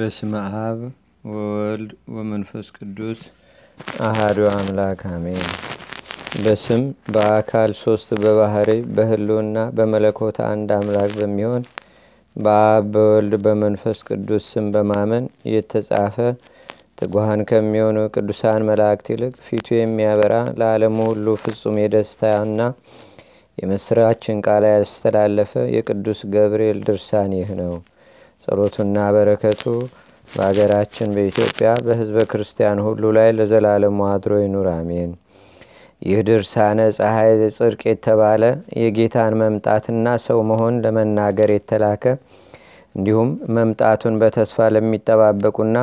በስመ አብ ወወልድ ወመንፈስ ቅዱስ አሃዱ አምላክ አሜን። በስም በአካል ሶስት በባህሪ በህልውና በመለኮት አንድ አምላክ በሚሆን በአብ በወልድ በመንፈስ ቅዱስ ስም በማመን የተጻፈ ትጉሃን ከሚሆኑ ቅዱሳን መላእክት ይልቅ ፊቱ የሚያበራ ለዓለሙ ሁሉ ፍጹም የደስታና የምስራችን ቃል ያስተላለፈ የቅዱስ ገብርኤል ድርሳን ይህ ነው። ጸሎቱና በረከቱ በአገራችን በኢትዮጵያ በህዝበ ክርስቲያን ሁሉ ላይ ለዘላለሙ አድሮ ይኑር አሜን። ይህ ድርሳነ ፀሐይ ጽድቅ የተባለ የጌታን መምጣትና ሰው መሆን ለመናገር የተላከ እንዲሁም መምጣቱን በተስፋ ለሚጠባበቁና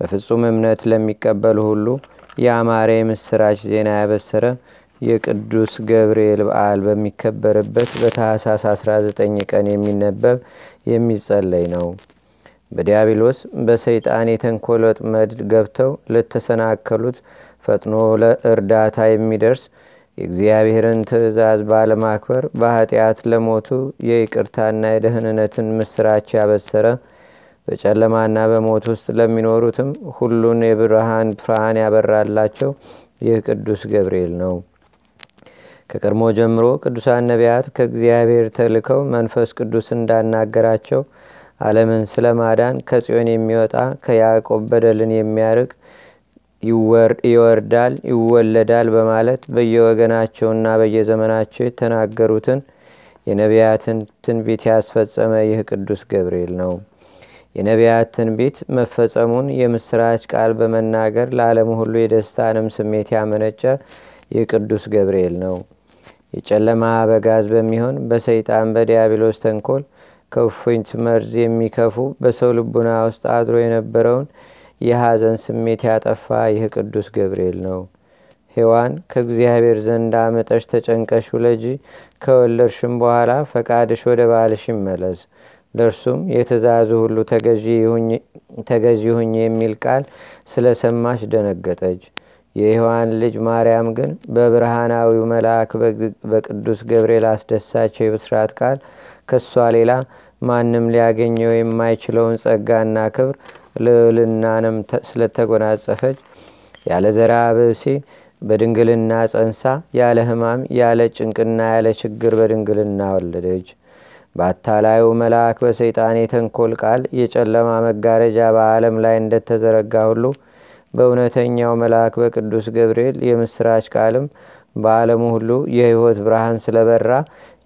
በፍጹም እምነት ለሚቀበሉ ሁሉ የአማረ የምስራች ዜና ያበሰረ የቅዱስ ገብርኤል በዓል በሚከበርበት በታህሳስ 19 ቀን የሚነበብ የሚጸለይ ነው። በዲያብሎስ በሰይጣን የተንኮል ወጥመድ ገብተው ለተሰናከሉት ፈጥኖ ለእርዳታ የሚደርስ የእግዚአብሔርን ትእዛዝ ባለማክበር በኃጢአት ለሞቱ የይቅርታና የደህንነትን ምስራች ያበሰረ በጨለማና በሞት ውስጥ ለሚኖሩትም ሁሉን የብርሃን ብርሃን ያበራላቸው ይህ ቅዱስ ገብርኤል ነው። ከቀድሞ ጀምሮ ቅዱሳን ነቢያት ከእግዚአብሔር ተልከው መንፈስ ቅዱስ እንዳናገራቸው ዓለምን ስለ ማዳን ከጽዮን የሚወጣ ከያዕቆብ በደልን የሚያርቅ ይወርዳል ይወለዳል በማለት በየወገናቸውና በየዘመናቸው የተናገሩትን የነቢያትን ትንቢት ያስፈጸመ ይህ ቅዱስ ገብርኤል ነው። የነቢያት ትንቢት መፈጸሙን የምስራች ቃል በመናገር ለዓለም ሁሉ የደስታንም ስሜት ያመነጨ ይህ ቅዱስ ገብርኤል ነው። የጨለማ አበጋዝ በሚሆን በሰይጣን በዲያብሎስ ተንኮል ከእፉኝት መርዝ የሚከፉ በሰው ልቡና ውስጥ አድሮ የነበረውን የሐዘን ስሜት ያጠፋ ይህ ቅዱስ ገብርኤል ነው። ሔዋን ከእግዚአብሔር ዘንድ አመጠሽ ተጨንቀሽ ውለጂ፣ ከወለድሽም በኋላ ፈቃድሽ ወደ ባልሽ ይመለስ፣ ለእርሱም የትእዛዙ ሁሉ ተገዢ ሁኝ የሚል ቃል ስለሰማች ደነገጠች። የሔዋን ልጅ ማርያም ግን በብርሃናዊው መልአክ በቅዱስ ገብርኤል አስደሳቸው የብስራት ቃል ከእሷ ሌላ ማንም ሊያገኘው የማይችለውን ጸጋና ክብር ልዕልናንም ስለተጎናጸፈች ያለ ዘራ ብእሲ በድንግልና ጸንሳ ያለ ህማም ያለ ጭንቅና ያለ ችግር በድንግልና ወለደች። በአታላዩ መልአክ በሰይጣን የተንኮል ቃል የጨለማ መጋረጃ በዓለም ላይ እንደተዘረጋ ሁሉ በእውነተኛው መልአክ በቅዱስ ገብርኤል የምስራች ቃልም በዓለሙ ሁሉ የህይወት ብርሃን ስለበራ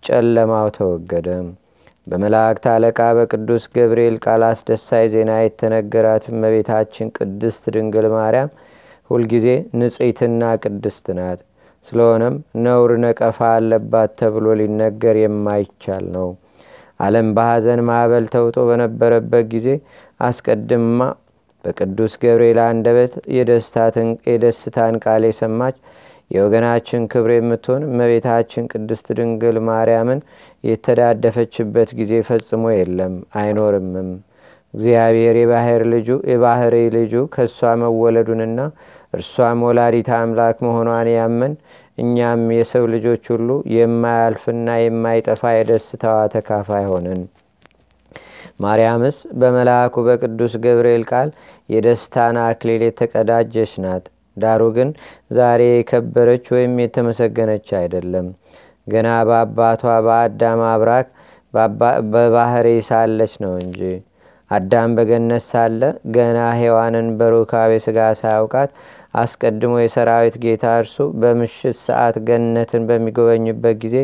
ጨለማው ተወገደ። በመላእክት አለቃ በቅዱስ ገብርኤል ቃል አስደሳይ ዜና የተነገራት እመቤታችን ቅድስት ድንግል ማርያም ሁልጊዜ ንጽሕትና ቅድስት ናት። ስለሆነም ነውር ነቀፋ አለባት ተብሎ ሊነገር የማይቻል ነው። ዓለም በሐዘን ማዕበል ተውጦ በነበረበት ጊዜ አስቀድማ በቅዱስ ገብርኤል አንደበት የደስታን ቃል የሰማች የወገናችን ክብር የምትሆን እመቤታችን ቅድስት ድንግል ማርያምን የተዳደፈችበት ጊዜ ፈጽሞ የለም አይኖርምም። እግዚአብሔር የባህር ልጁ የባህሪ ልጁ ከእሷ መወለዱንና እርሷም ወላዲት አምላክ መሆኗን ያመን እኛም የሰው ልጆች ሁሉ የማያልፍና የማይጠፋ የደስታዋ ተካፋይ ሆንን። ማርያምስ በመልአኩ በቅዱስ ገብርኤል ቃል የደስታን አክሊል የተቀዳጀች ናት። ዳሩ ግን ዛሬ የከበረች ወይም የተመሰገነች አይደለም። ገና በአባቷ በአዳም አብራክ በባህሪ ሳለች ነው እንጂ። አዳም በገነት ሳለ ገና ሔዋንን በሩካቤ ሥጋ ሳያውቃት አስቀድሞ የሰራዊት ጌታ እርሱ በምሽት ሰዓት ገነትን በሚጎበኝበት ጊዜ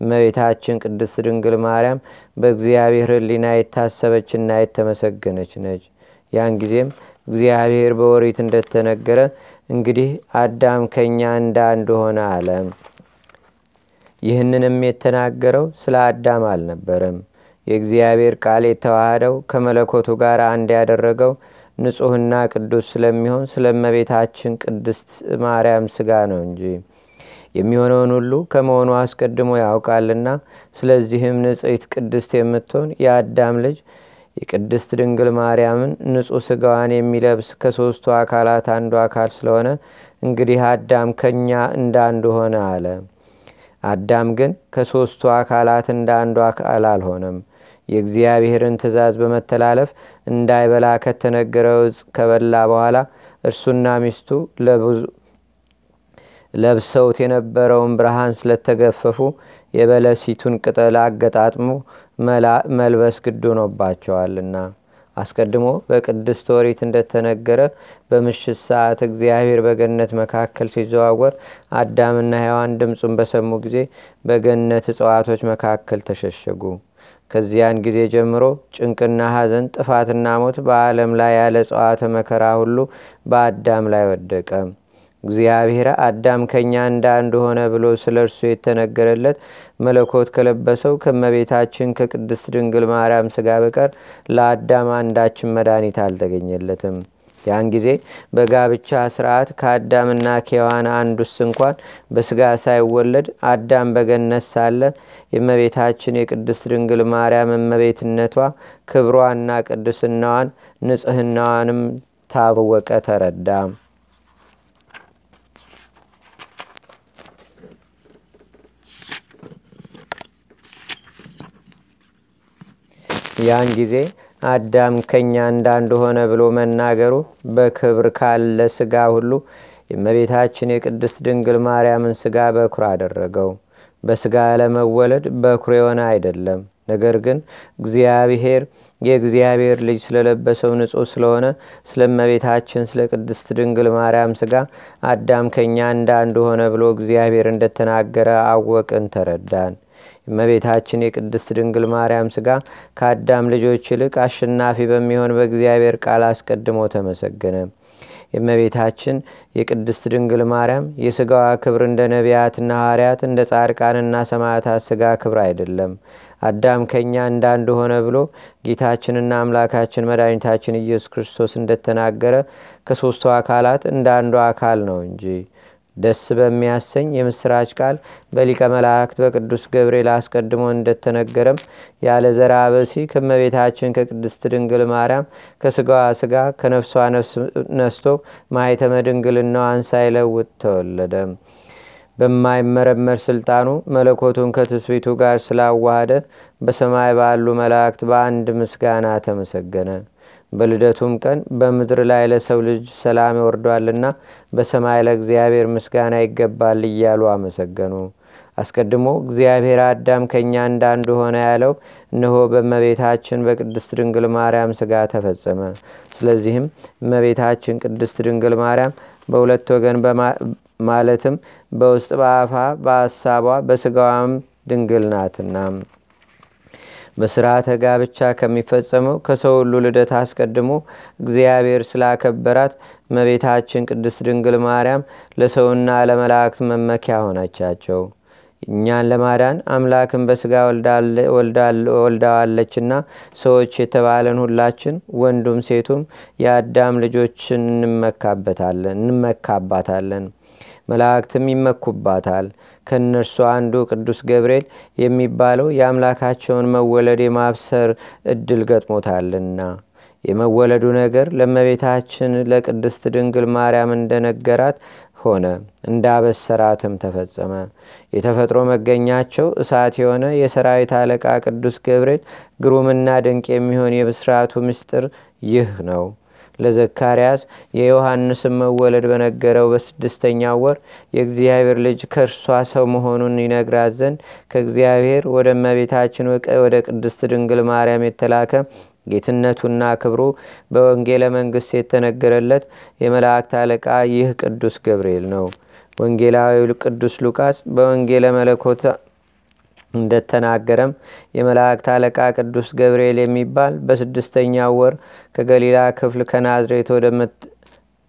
እመቤታችን ቅድስት ድንግል ማርያም በእግዚአብሔር ሕሊና የታሰበችና የተመሰገነች ነች። ያን ጊዜም እግዚአብሔር በወሪት እንደተነገረ እንግዲህ አዳም ከእኛ እንደ አንዱ ሆነ አለ። ይህንንም የተናገረው ስለ አዳም አልነበረም። የእግዚአብሔር ቃል የተዋሃደው ከመለኮቱ ጋር አንድ ያደረገው ንጹሕና ቅዱስ ስለሚሆን ስለ እመቤታችን ቅድስት ማርያም ሥጋ ነው እንጂ የሚሆነውን ሁሉ ከመሆኑ አስቀድሞ ያውቃልና። ስለዚህም ንጽሕት ቅድስት የምትሆን የአዳም ልጅ የቅድስት ድንግል ማርያምን ንጹሕ ሥጋዋን የሚለብስ ከሦስቱ አካላት አንዱ አካል ስለሆነ እንግዲህ አዳም ከእኛ እንደ አንዱ ሆነ አለ። አዳም ግን ከሦስቱ አካላት እንደ አንዱ አካል አልሆነም። የእግዚአብሔርን ትእዛዝ በመተላለፍ እንዳይበላ ከተነገረው ከበላ በኋላ እርሱና ሚስቱ ለብሰውት የነበረውን ብርሃን ስለተገፈፉ የበለሲቱን ቅጠል አገጣጥሞ መልበስ ግድ ሆኖባቸዋልና። አስቀድሞ በቅድስት ኦሪት እንደተነገረ በምሽት ሰዓት እግዚአብሔር በገነት መካከል ሲዘዋወር አዳምና ሔዋን ድምፁን በሰሙ ጊዜ በገነት እጽዋቶች መካከል ተሸሸጉ። ከዚያን ጊዜ ጀምሮ ጭንቅና ሐዘን ጥፋትና ሞት በዓለም ላይ ያለ እጽዋተ መከራ ሁሉ በአዳም ላይ ወደቀ እግዚአብሔር አዳም ከእኛ እንደ አንድ ሆነ ብሎ ስለ እርሱ የተነገረለት መለኮት ከለበሰው ከመቤታችን ከቅድስት ድንግል ማርያም ስጋ በቀር ለአዳም አንዳችን መድኃኒት አልተገኘለትም። ያን ጊዜ በጋብቻ ስርዓት ከአዳምና ከሔዋን አንዱስ እንኳን በስጋ ሳይወለድ አዳም በገነት ሳለ የእመቤታችን የቅድስት ድንግል ማርያም እመቤትነቷ ክብሯና ቅድስናዋን ንጽህናዋንም ታወቀ ተረዳ ያን ጊዜ አዳም ከእኛ እንዳንድ ሆነ ብሎ መናገሩ በክብር ካለ ስጋ ሁሉ የእመቤታችን የቅድስት ድንግል ማርያምን ስጋ በኩር አደረገው። በስጋ ለመወለድ በኩር የሆነ አይደለም። ነገር ግን እግዚአብሔር የእግዚአብሔር ልጅ ስለለበሰው ንጹሕ ስለሆነ ስለ እመቤታችን ስለ ቅድስት ድንግል ማርያም ስጋ አዳም ከእኛ እንዳንድ ሆነ ብሎ እግዚአብሔር እንደተናገረ አወቅን ተረዳን እመቤታችን የቅድስት ድንግል ማርያም ስጋ ከአዳም ልጆች ይልቅ አሸናፊ በሚሆን በእግዚአብሔር ቃል አስቀድሞ ተመሰገነ። የእመቤታችን የቅድስት ድንግል ማርያም የስጋዋ ክብር እንደ ነቢያትና ሐዋርያት እንደ ጻድቃንና ሰማዕታት ስጋ ክብር አይደለም። አዳም ከእኛ እንዳንድ ሆነ ብሎ ጌታችንና አምላካችን መድኃኒታችን ኢየሱስ ክርስቶስ እንደተናገረ ከሦስቱ አካላት እንደ አንዱ አካል ነው እንጂ ደስ በሚያሰኝ የምስራች ቃል በሊቀ መላእክት በቅዱስ ገብርኤል አስቀድሞ እንደተነገረም ያለ ዘራ በሲ ከመቤታችን ከቅድስት ድንግል ማርያም ከስጋዋ ስጋ ከነፍሷ ነስቶ ማይተመ ድንግልናዋን ሳይለውጥ ተወለደ። በማይመረመር ስልጣኑ መለኮቱን ከትስቢቱ ጋር ስላዋሃደ በሰማይ ባሉ መላእክት በአንድ ምስጋና ተመሰገነ በልደቱም ቀን በምድር ላይ ለሰው ልጅ ሰላም ይወርዷልና በሰማይ ለእግዚአብሔር ምስጋና ይገባል እያሉ አመሰገኑ። አስቀድሞ እግዚአብሔር አዳም ከእኛ እንዳንዱ ሆነ ያለው እነሆ በመቤታችን በቅድስት ድንግል ማርያም ስጋ ተፈጸመ። ስለዚህም እመቤታችን ቅድስት ድንግል ማርያም በሁለት ወገን ማለትም በውስጥ በአፋ በሀሳቧ በስጋዋም ድንግል ናትና በስርዓተ ጋብቻ ከሚፈጸመው ከሰው ሁሉ ልደት አስቀድሞ እግዚአብሔር ስላከበራት መቤታችን ቅድስት ድንግል ማርያም ለሰውና ለመላእክት መመኪያ ሆነቻቸው። እኛን ለማዳን አምላክን በስጋ ወልዳዋለችና ሰዎች የተባለን ሁላችን ወንዱም ሴቱም የአዳም ልጆችን እንመካባታለን መላእክትም ይመኩባታል። ከእነርሱ አንዱ ቅዱስ ገብርኤል የሚባለው የአምላካቸውን መወለድ የማብሰር እድል ገጥሞታልና። የመወለዱ ነገር ለመቤታችን ለቅድስት ድንግል ማርያም እንደነገራት ሆነ እንዳበሰራትም ተፈጸመ። የተፈጥሮ መገኛቸው እሳት የሆነ የሰራዊት አለቃ ቅዱስ ገብርኤል ግሩምና ድንቅ የሚሆን የብስራቱ ምስጢር ይህ ነው ለዘካርያስ የዮሐንስን መወለድ በነገረው በስድስተኛው ወር የእግዚአብሔር ልጅ ከእርሷ ሰው መሆኑን ይነግራት ዘንድ ከእግዚአብሔር ወደ እመቤታችን ወደ ቅድስት ድንግል ማርያም የተላከ ጌትነቱና ክብሩ በወንጌለ መንግሥት የተነገረለት የመላእክት አለቃ ይህ ቅዱስ ገብርኤል ነው። ወንጌላዊ ቅዱስ ሉቃስ በወንጌለ መለኮት እንደተናገረም የመላእክት አለቃ ቅዱስ ገብርኤል የሚባል በስድስተኛው ወር ከገሊላ ክፍል ከናዝሬት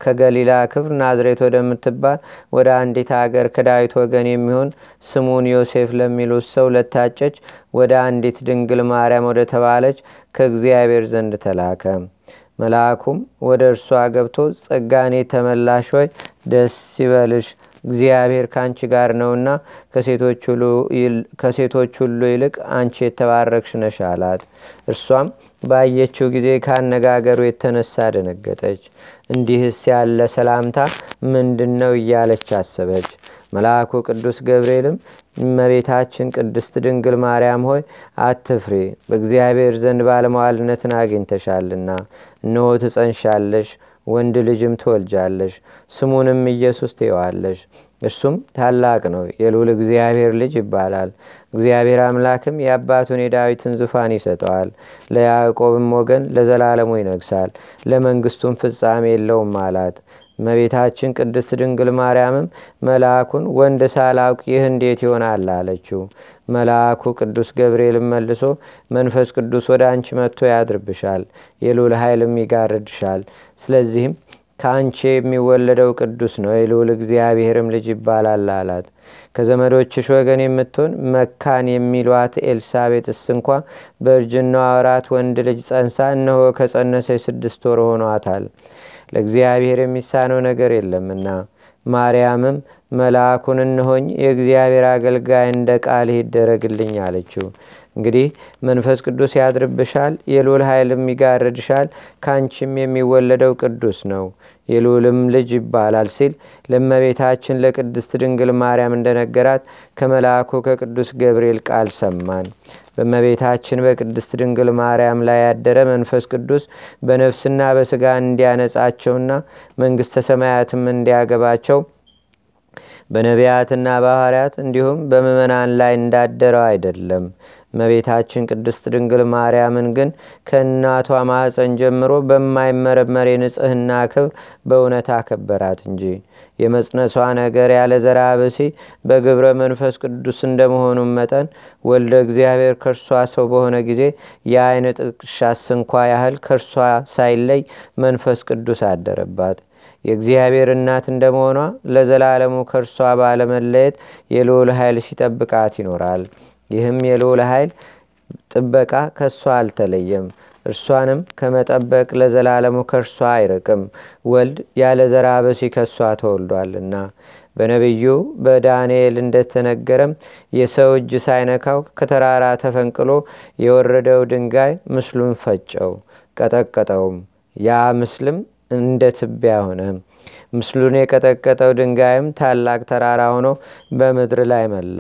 ከገሊላ ክፍል ናዝሬት ወደምትባል ወደ አንዲት አገር ከዳዊት ወገን የሚሆን ስሙን ዮሴፍ ለሚሉት ሰው ለታጨች። ወደ አንዲት ድንግል ማርያም ወደ ተባለች ከእግዚአብሔር ዘንድ ተላከ። መልአኩም ወደ እርሷ ገብቶ ጸጋኔ ተመላሽ ሆይ ደስ ይበልሽ እግዚአብሔር ከአንቺ ጋር ነውና ከሴቶች ሁሉ ይልቅ አንቺ የተባረክሽ ነሽ አላት። እርሷም ባየችው ጊዜ ካነጋገሩ የተነሳ ደነገጠች። እንዲህስ ያለ ሰላምታ ምንድን ነው እያለች አሰበች። መልአኩ ቅዱስ ገብርኤልም እመቤታችን ቅድስት ድንግል ማርያም ሆይ አትፍሬ፣ በእግዚአብሔር ዘንድ ባለመዋልነትን አግኝተሻልና፣ እነሆ ትጸንሻለሽ፣ ወንድ ልጅም ትወልጃለሽ፣ ስሙንም ኢየሱስ ትየዋለሽ። እርሱም ታላቅ ነው፣ የልዑል እግዚአብሔር ልጅ ይባላል። እግዚአብሔር አምላክም የአባቱን የዳዊትን ዙፋን ይሰጠዋል፣ ለያዕቆብም ወገን ለዘላለሙ ይነግሳል፣ ለመንግስቱም ፍጻሜ የለውም አላት። እመቤታችን ቅድስት ድንግል ማርያምም መልአኩን ወንድ ሳላውቅ ይህ እንዴት ይሆናል አለችው። መልአኩ ቅዱስ ገብርኤልም መልሶ መንፈስ ቅዱስ ወደ አንቺ መጥቶ ያድርብሻል፣ የልዑል ኃይልም ይጋርድሻል። ስለዚህም ከአንቺ የሚወለደው ቅዱስ ነው፣ የልዑል እግዚአብሔርም ልጅ ይባላል አላት። ከዘመዶችሽ ወገን የምትሆን መካን የሚሏት ኤልሳቤጥስ እንኳ በእርጅናዋ ወራት ወንድ ልጅ ጸንሳ እነሆ ከጸነሰች ስድስት ወር ሆኗታል። ለእግዚአብሔር የሚሳነው ነገር የለምና። ማርያምም መልአኩን እንሆኝ የእግዚአብሔር አገልጋይ እንደ ቃል ይደረግልኝ አለችው። እንግዲህ መንፈስ ቅዱስ ያድርብሻል፣ የልዑል ኃይልም ይጋርድሻል፣ ከአንቺም የሚወለደው ቅዱስ ነው፣ የልዑልም ልጅ ይባላል ሲል ለእመቤታችን ለቅድስት ድንግል ማርያም እንደነገራት ከመልአኩ ከቅዱስ ገብርኤል ቃል ሰማን። በእመቤታችን በቅድስት ድንግል ማርያም ላይ ያደረ መንፈስ ቅዱስ በነፍስና በስጋ እንዲያነጻቸውና መንግሥተ ሰማያትም እንዲያገባቸው በነቢያትና በሐዋርያት እንዲሁም በምእመናን ላይ እንዳደረው አይደለም። እመቤታችን ቅድስት ድንግል ማርያምን ግን ከእናቷ ማኅፀን ጀምሮ በማይመረመር የንጽህና ክብር በእውነት አከበራት እንጂ የመጽነሷ ነገር ያለ ዘራ ብሲ በግብረ መንፈስ ቅዱስ እንደመሆኑም መጠን ወልደ እግዚአብሔር ከእርሷ ሰው በሆነ ጊዜ የአይን ጥቅሻስ እንኳ ያህል ከእርሷ ሳይለይ መንፈስ ቅዱስ አደረባት። የእግዚአብሔር እናት እንደመሆኗ ለዘላለሙ ከእርሷ ባለመለየት የልዑል ኃይል ሲጠብቃት ይኖራል። ይህም የልዑል ኃይል ጥበቃ ከእሷ አልተለየም። እርሷንም ከመጠበቅ ለዘላለሙ ከእርሷ አይርቅም። ወልድ ያለ ዘራ በሲ ከእሷ ተወልዷልና በነቢዩ በዳንኤል እንደተነገረም የሰው እጅ ሳይነካው ከተራራ ተፈንቅሎ የወረደው ድንጋይ ምስሉን ፈጨው፣ ቀጠቀጠውም። ያ ምስልም እንደ ትቢያ ሆነ። ምስሉን የቀጠቀጠው ድንጋይም ታላቅ ተራራ ሆኖ በምድር ላይ መላ።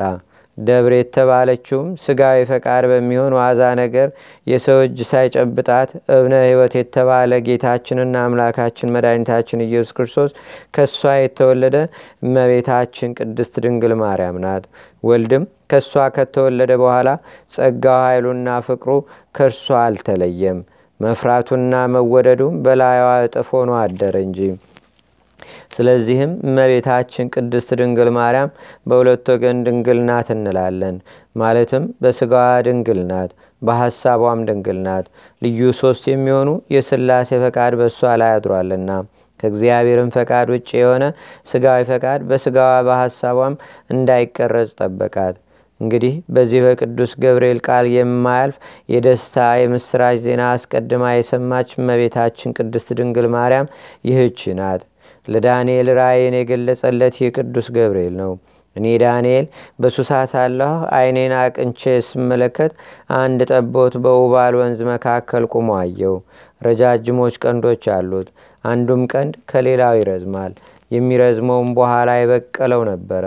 ደብር የተባለችውም ስጋዊ ፈቃድ በሚሆን ዋዛ ነገር የሰው እጅ ሳይጨብጣት እብነ ሕይወት የተባለ ጌታችንና አምላካችን መድኃኒታችን ኢየሱስ ክርስቶስ ከእሷ የተወለደ እመቤታችን ቅድስት ድንግል ማርያም ናት። ወልድም ከእሷ ከተወለደ በኋላ ጸጋው ኃይሉና ፍቅሩ ከእርሷ አልተለየም። መፍራቱና መወደዱም በላይዋ እጥፍ ሆኖ አደረ እንጂ። ስለዚህም እመቤታችን ቅድስት ድንግል ማርያም በሁለት ወገን ድንግል ናት እንላለን። ማለትም በስጋዋ ድንግል ናት፣ በሐሳቧም ድንግል ናት። ልዩ ሶስት የሚሆኑ የስላሴ ፈቃድ በእሷ ላይ አድሯልና ከእግዚአብሔርም ፈቃድ ውጭ የሆነ ስጋዊ ፈቃድ በስጋዋ በሐሳቧም እንዳይቀረጽ ጠበቃት። እንግዲህ በዚህ በቅዱስ ገብርኤል ቃል የማያልፍ የደስታ የምስራች ዜና አስቀድማ የሰማች እመቤታችን ቅድስት ድንግል ማርያም ይህች ናት። ለዳንኤል ራእይን የገለጸለት ይህ ቅዱስ ገብርኤል ነው። እኔ ዳንኤል በሱሳ ሳለሁ ዓይኔን አቅንቼ ስመለከት አንድ ጠቦት በውባል ወንዝ መካከል ቁሞ አየው። ረጃጅሞች ቀንዶች አሉት። አንዱም ቀንድ ከሌላው ይረዝማል። የሚረዝመውም በኋላ የበቀለው ነበረ።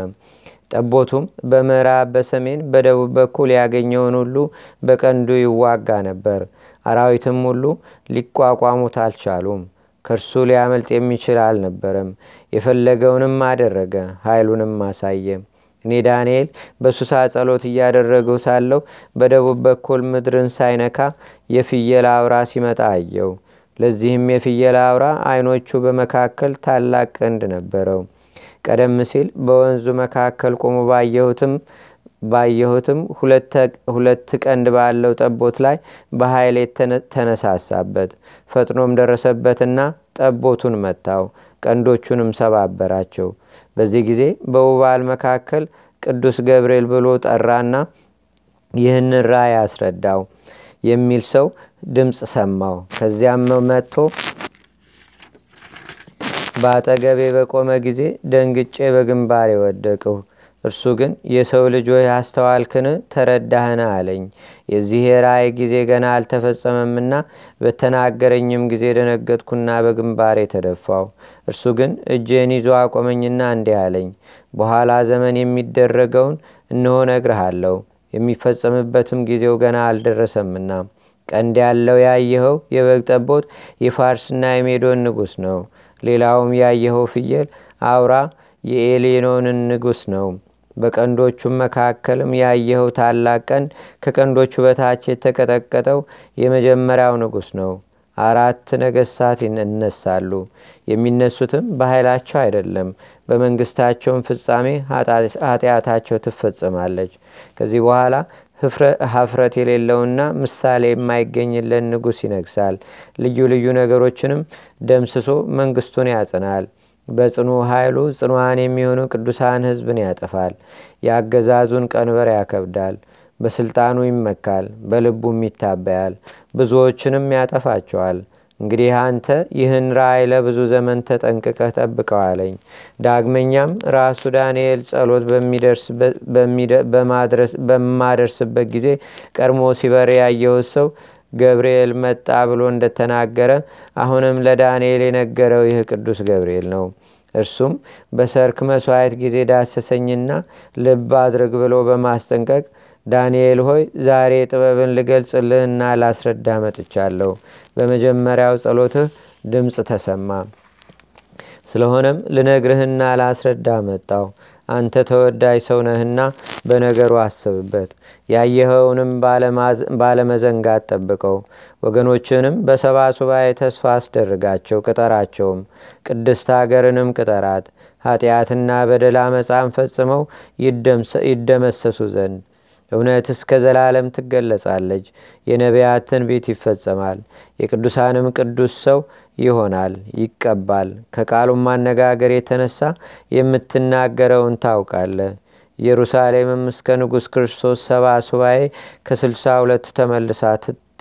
ጠቦቱም በምዕራብ፣ በሰሜን፣ በደቡብ በኩል ያገኘውን ሁሉ በቀንዱ ይዋጋ ነበር። አራዊትም ሁሉ ሊቋቋሙት አልቻሉም። ከእርሱ ሊያመልጥ የሚችል አልነበረም። የፈለገውንም አደረገ፣ ኃይሉንም አሳየ። እኔ ዳንኤል በሱሳ ጸሎት እያደረገው ሳለው በደቡብ በኩል ምድርን ሳይነካ የፍየል አውራ ሲመጣ አየው። ለዚህም የፍየል አውራ ዓይኖቹ በመካከል ታላቅ ቀንድ ነበረው። ቀደም ሲል በወንዙ መካከል ቆሞ ባየሁትም ባየሁትም ሁለት ቀንድ ባለው ጠቦት ላይ በኃይል ተነሳሳበት። ፈጥኖም ደረሰበትና ጠቦቱን መታው፣ ቀንዶቹንም ሰባበራቸው። በዚህ ጊዜ በውባል መካከል ቅዱስ ገብርኤል ብሎ ጠራና ይህንን ራእይ አስረዳው የሚል ሰው ድምፅ ሰማው። ከዚያም መጥቶ በአጠገቤ በቆመ ጊዜ ደንግጬ በግንባር የወደቅሁ። እርሱ ግን የሰው ልጅ ሆይ አስተዋልክን? ተረዳህን? አለኝ። የዚህ የራእይ ጊዜ ገና አልተፈጸመምና በተናገረኝም ጊዜ ደነገጥኩና በግንባር የተደፋው። እርሱ ግን እጄን ይዞ አቆመኝና እንዲህ አለኝ፣ በኋላ ዘመን የሚደረገውን እንሆ ነግርሃለሁ የሚፈጸምበትም ጊዜው ገና አልደረሰምና ቀንድ ያለው ያየኸው የበግ ጠቦት የፋርስና የሜዶን ንጉሥ ነው ሌላውም ያየኸው ፍየል አውራ የኤሌኖንን ንጉሥ ነው በቀንዶቹም መካከልም ያየኸው ታላቅ ቀንድ ከቀንዶቹ በታች የተቀጠቀጠው የመጀመሪያው ንጉሥ ነው። አራት ነገሥታት ይነሳሉ። የሚነሱትም በኃይላቸው አይደለም በመንግስታቸውን ፍጻሜ ኃጢአታቸው ትፈጽማለች። ከዚህ በኋላ ሀፍረት የሌለውና ምሳሌ የማይገኝለን ንጉሥ ይነግሳል ልዩ ልዩ ነገሮችንም ደምስሶ መንግስቱን ያጽናል በጽኑ ኃይሉ ጽኑዋን የሚሆኑ ቅዱሳን ህዝብን ያጠፋል። የአገዛዙን ቀንበር ያከብዳል። በስልጣኑ ይመካል በልቡም ይታበያል ብዙዎችንም ያጠፋቸዋል። እንግዲህ አንተ ይህን ራእይ ለብዙ ዘመን ተጠንቅቀህ ጠብቀው አለኝ። ዳግመኛም ራሱ ዳንኤል ጸሎት በማደርስበት ጊዜ ቀድሞ ሲበር ያየሁት ሰው ገብርኤል መጣ ብሎ እንደተናገረ አሁንም ለዳንኤል የነገረው ይህ ቅዱስ ገብርኤል ነው። እርሱም በሰርክ መስዋዕት ጊዜ ዳሰሰኝና ልብ አድርግ ብሎ በማስጠንቀቅ ዳንኤል ሆይ ዛሬ ጥበብን ልገልጽልህና ላስረዳ መጥቻለሁ። በመጀመሪያው ጸሎትህ ድምፅ ተሰማ። ስለሆነም ልነግርህና ላስረዳ መጣው አንተ ተወዳጅ ሰው ነህና በነገሩ አስብበት። ያየኸውንም ባለመዘንጋት ጠብቀው። ወገኖችንም በሰባ ሱባኤ ተስፋ አስደርጋቸው ቅጠራቸውም። ቅድስት አገርንም ቅጠራት። ኃጢአትና በደላ መጻን ፈጽመው ይደመሰሱ ዘንድ። እውነት እስከ ዘላለም ትገለጻለች። የነቢያት ትንቢት ይፈጸማል። የቅዱሳንም ቅዱስ ሰው ይሆናል ይቀባል። ከቃሉም ማነጋገር የተነሳ የምትናገረውን ታውቃለ ኢየሩሳሌምም እስከ ንጉሥ ክርስቶስ ሰባ ሱባኤ ከስልሳ ሁለት ተመልሳ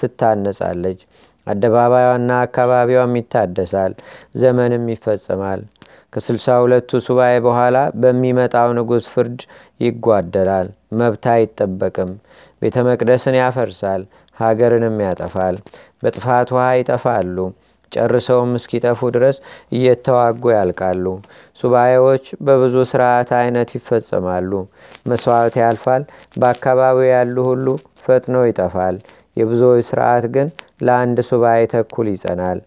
ትታነጻለች። አደባባዩና አካባቢዋም ይታደሳል ዘመንም ይፈጸማል ከስልሳ ሁለቱ ሱባኤ በኋላ በሚመጣው ንጉሥ ፍርድ ይጓደላል መብት አይጠበቅም። ቤተ መቅደስን ያፈርሳል ሀገርንም ያጠፋል በጥፋት ውሃ ይጠፋሉ ጨርሰውም እስኪጠፉ ድረስ እየተዋጉ ያልቃሉ። ሱባኤዎች በብዙ ስርዓት አይነት ይፈጸማሉ። መስዋዕት ያልፋል በአካባቢው ያሉ ሁሉ ፈጥኖ ይጠፋል። የብዙዎች ስርዓት ግን ለአንድ ሱባኤ ተኩል ይጸናል።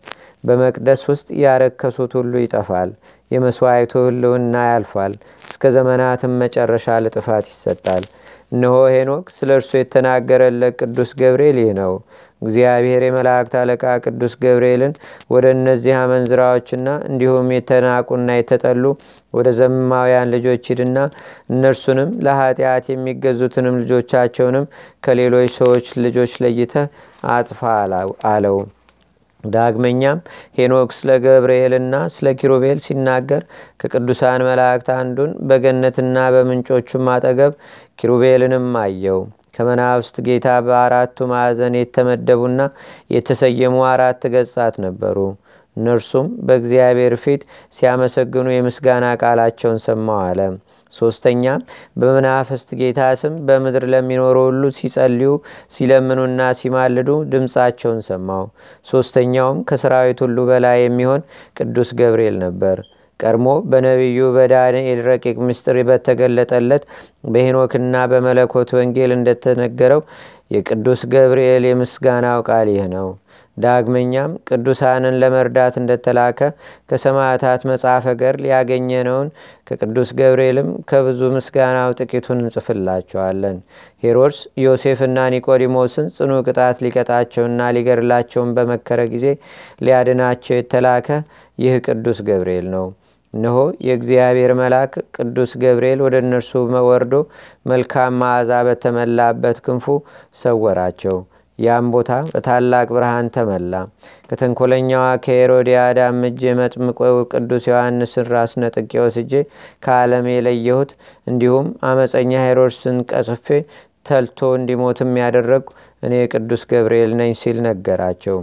በመቅደስ ውስጥ ያረከሱት ሁሉ ይጠፋል። የመስዋዕቱ ህልውና ያልፋል። እስከ ዘመናትም መጨረሻ ለጥፋት ይሰጣል። እነሆ ሄኖክ ስለ እርሱ የተናገረለት ቅዱስ ገብርኤል ይህ ነው እግዚአብሔር የመላእክት አለቃ ቅዱስ ገብርኤልን ወደ እነዚህ አመንዝራዎችና እንዲሁም የተናቁና የተጠሉ ወደ ዘማውያን ልጆች ሂድና እነርሱንም ለኃጢአት የሚገዙትንም ልጆቻቸውንም ከሌሎች ሰዎች ልጆች ለይተህ አጥፋ አለው። ዳግመኛም ሄኖክ ስለ ገብርኤልና ስለ ኪሩቤል ሲናገር ከቅዱሳን መላእክት አንዱን በገነትና በምንጮቹም አጠገብ ኪሩቤልንም አየው ከመናፍስት ጌታ በአራቱ ማዕዘን የተመደቡና የተሰየሙ አራት ገጻት ነበሩ። እነርሱም በእግዚአብሔር ፊት ሲያመሰግኑ የምስጋና ቃላቸውን ሰማው አለ። ሶስተኛም በመናፍስት ጌታ ስም በምድር ለሚኖሩ ሁሉ ሲጸልዩ ሲለምኑና ሲማልዱ ድምፃቸውን ሰማው። ሶስተኛውም ከሰራዊት ሁሉ በላይ የሚሆን ቅዱስ ገብርኤል ነበር ቀድሞ በነቢዩ በዳንኤል ረቂቅ ምስጢር በተገለጠለት በሄኖክና በመለኮት ወንጌል እንደተነገረው የቅዱስ ገብርኤል የምስጋናው ቃል ይህ ነው። ዳግመኛም ቅዱሳንን ለመርዳት እንደተላከ ከሰማዕታት መጽሐፈ ገድል ያገኘነውን ከቅዱስ ገብርኤልም ከብዙ ምስጋናው ጥቂቱን እንጽፍላቸዋለን። ሄሮድስ ዮሴፍና ኒቆዲሞስን ጽኑ ቅጣት ሊቀጣቸውና ሊገድላቸውን በመከረ ጊዜ ሊያድናቸው የተላከ ይህ ቅዱስ ገብርኤል ነው እነሆ የእግዚአብሔር መልአክ ቅዱስ ገብርኤል ወደ እነርሱ ወርዶ መልካም መዓዛ በተመላበት ክንፉ ሰወራቸው። ያም ቦታ በታላቅ ብርሃን ተመላ። ከተንኮለኛዋ ከሄሮዲያዳም እጅ የመጥምቆ ቅዱስ ዮሐንስን ራስ ነጥቄ ወስጄ ከዓለም የለየሁት እንዲሁም አመፀኛ ሄሮድስን ቀስፌ ተልቶ እንዲሞትም ያደረግኩ እኔ ቅዱስ ገብርኤል ነኝ ሲል ነገራቸው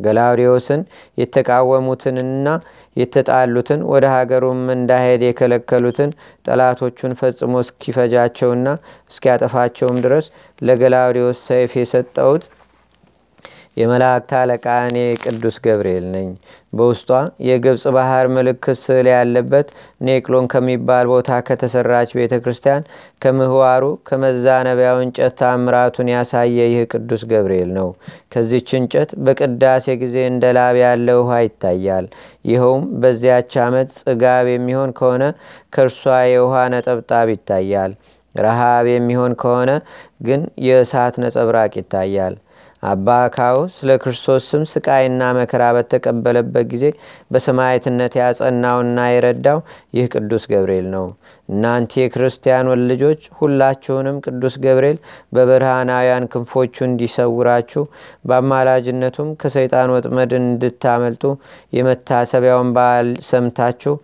ገላውዲዮስን የተቃወሙትንና የተጣሉትን ወደ ሀገሩም እንዳሄድ የከለከሉትን ጠላቶቹን ፈጽሞ እስኪፈጃቸውና እስኪያጠፋቸውም ድረስ ለገላውዲዮስ ሰይፍ የሰጠውት የመላእክት አለቃ እኔ ቅዱስ ገብርኤል ነኝ። በውስጧ የግብፅ ባህር ምልክት ስዕል ያለበት ኔቅሎን ከሚባል ቦታ ከተሰራች ቤተ ክርስቲያን ከምህዋሩ ከመዛነቢያው እንጨት ታምራቱን ያሳየ ይህ ቅዱስ ገብርኤል ነው። ከዚች እንጨት በቅዳሴ ጊዜ እንደ ላብ ያለ ውሃ ይታያል። ይኸውም በዚያች ዓመት ጽጋብ የሚሆን ከሆነ ከእርሷ የውሃ ነጠብጣብ ይታያል። ረሃብ የሚሆን ከሆነ ግን የእሳት ነጸብራቅ ይታያል። አባ አካው ስለ ክርስቶስ ስም ስቃይና መከራ በተቀበለበት ጊዜ በሰማዕትነት ያጸናውና የረዳው ይህ ቅዱስ ገብርኤል ነው። እናንተ የክርስቲያን ልጆች ሁላችሁንም ቅዱስ ገብርኤል በብርሃናውያን ክንፎቹ እንዲሰውራችሁ በአማላጅነቱም ከሰይጣን ወጥመድ እንድታመልጡ የመታሰቢያውን በዓል ሰምታችሁ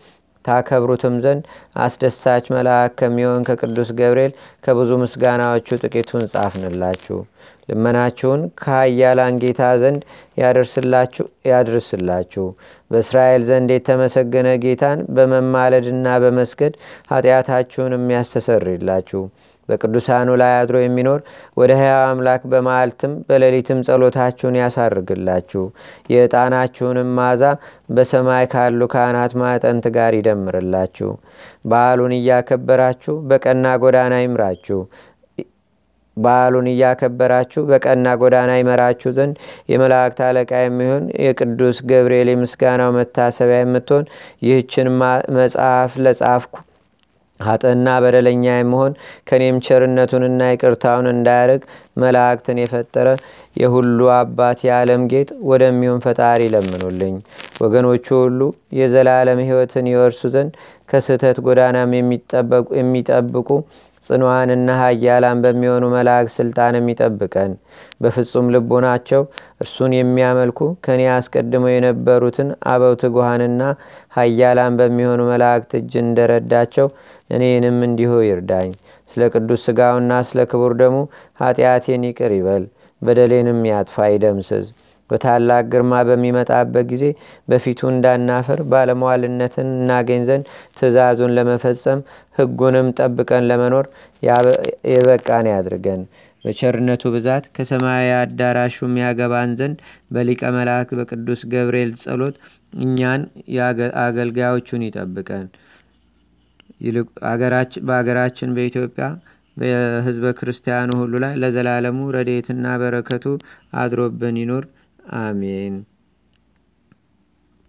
ታከብሩትም ዘንድ አስደሳች መልአክ ከሚሆን ከቅዱስ ገብርኤል ከብዙ ምስጋናዎቹ ጥቂቱን ጻፍንላችሁ። ልመናችሁን ከኃያላን ጌታ ዘንድ ያድርስላችሁ። በእስራኤል ዘንድ የተመሰገነ ጌታን በመማለድና በመስገድ ኃጢአታችሁን የሚያስተሰርላችሁ በቅዱሳኑ ላይ አድሮ የሚኖር ወደ ሕያው አምላክ በመዓልትም በሌሊትም ጸሎታችሁን ያሳርግላችሁ። የዕጣናችሁንም ማዛ በሰማይ ካሉ ካህናት ማጠንት ጋር ይደምርላችሁ። በዓሉን እያከበራችሁ በቀና ጎዳና ይምራችሁ በዓሉን እያከበራችሁ በቀና ጎዳና ይመራችሁ ዘንድ የመላእክት አለቃ የሚሆን የቅዱስ ገብርኤል የምስጋናው መታሰቢያ የምትሆን ይህችን መጽሐፍ ለጻፍኩ ሀጠና በደለኛ የመሆን ከኔም ቸርነቱንና ይቅርታውን እንዳያርግ መላእክትን የፈጠረ የሁሉ አባት የዓለም ጌጥ ወደሚሆን ፈጣሪ ለምኑልኝ። ወገኖቹ ሁሉ የዘላለም ሕይወትን ይወርሱ ዘንድ ከስህተት ጎዳናም የሚጠብቁ ጽንዋንና ሀያላን በሚሆኑ መላእክት ስልጣን የሚጠብቀን በፍጹም ልቦናቸው እርሱን የሚያመልኩ ከኔ አስቀድመው የነበሩትን አበው ትጉሃንና ሀያላን በሚሆኑ መላእክት እጅ እንደረዳቸው እኔንም እንዲሁ ይርዳኝ። ስለ ቅዱስ ሥጋውና ስለ ክቡር ደሙ ኃጢአቴን ይቅር ይበል፣ በደሌንም ያጥፋ ይደምስዝ። በታላቅ ግርማ በሚመጣበት ጊዜ በፊቱ እንዳናፈር ባለሟልነትን እናገኝ ዘንድ ትእዛዙን ለመፈጸም ሕጉንም ጠብቀን ለመኖር የበቃን ያድርገን። በቸርነቱ ብዛት ከሰማያዊ አዳራሹም ያገባን ዘንድ በሊቀ መላእክት በቅዱስ ገብርኤል ጸሎት እኛን አገልጋዮቹን ይጠብቀን። በሀገራችን በኢትዮጵያ በህዝበ ክርስቲያኑ ሁሉ ላይ ለዘላለሙ ረዴትና በረከቱ አድሮብን ይኑር። አሜን።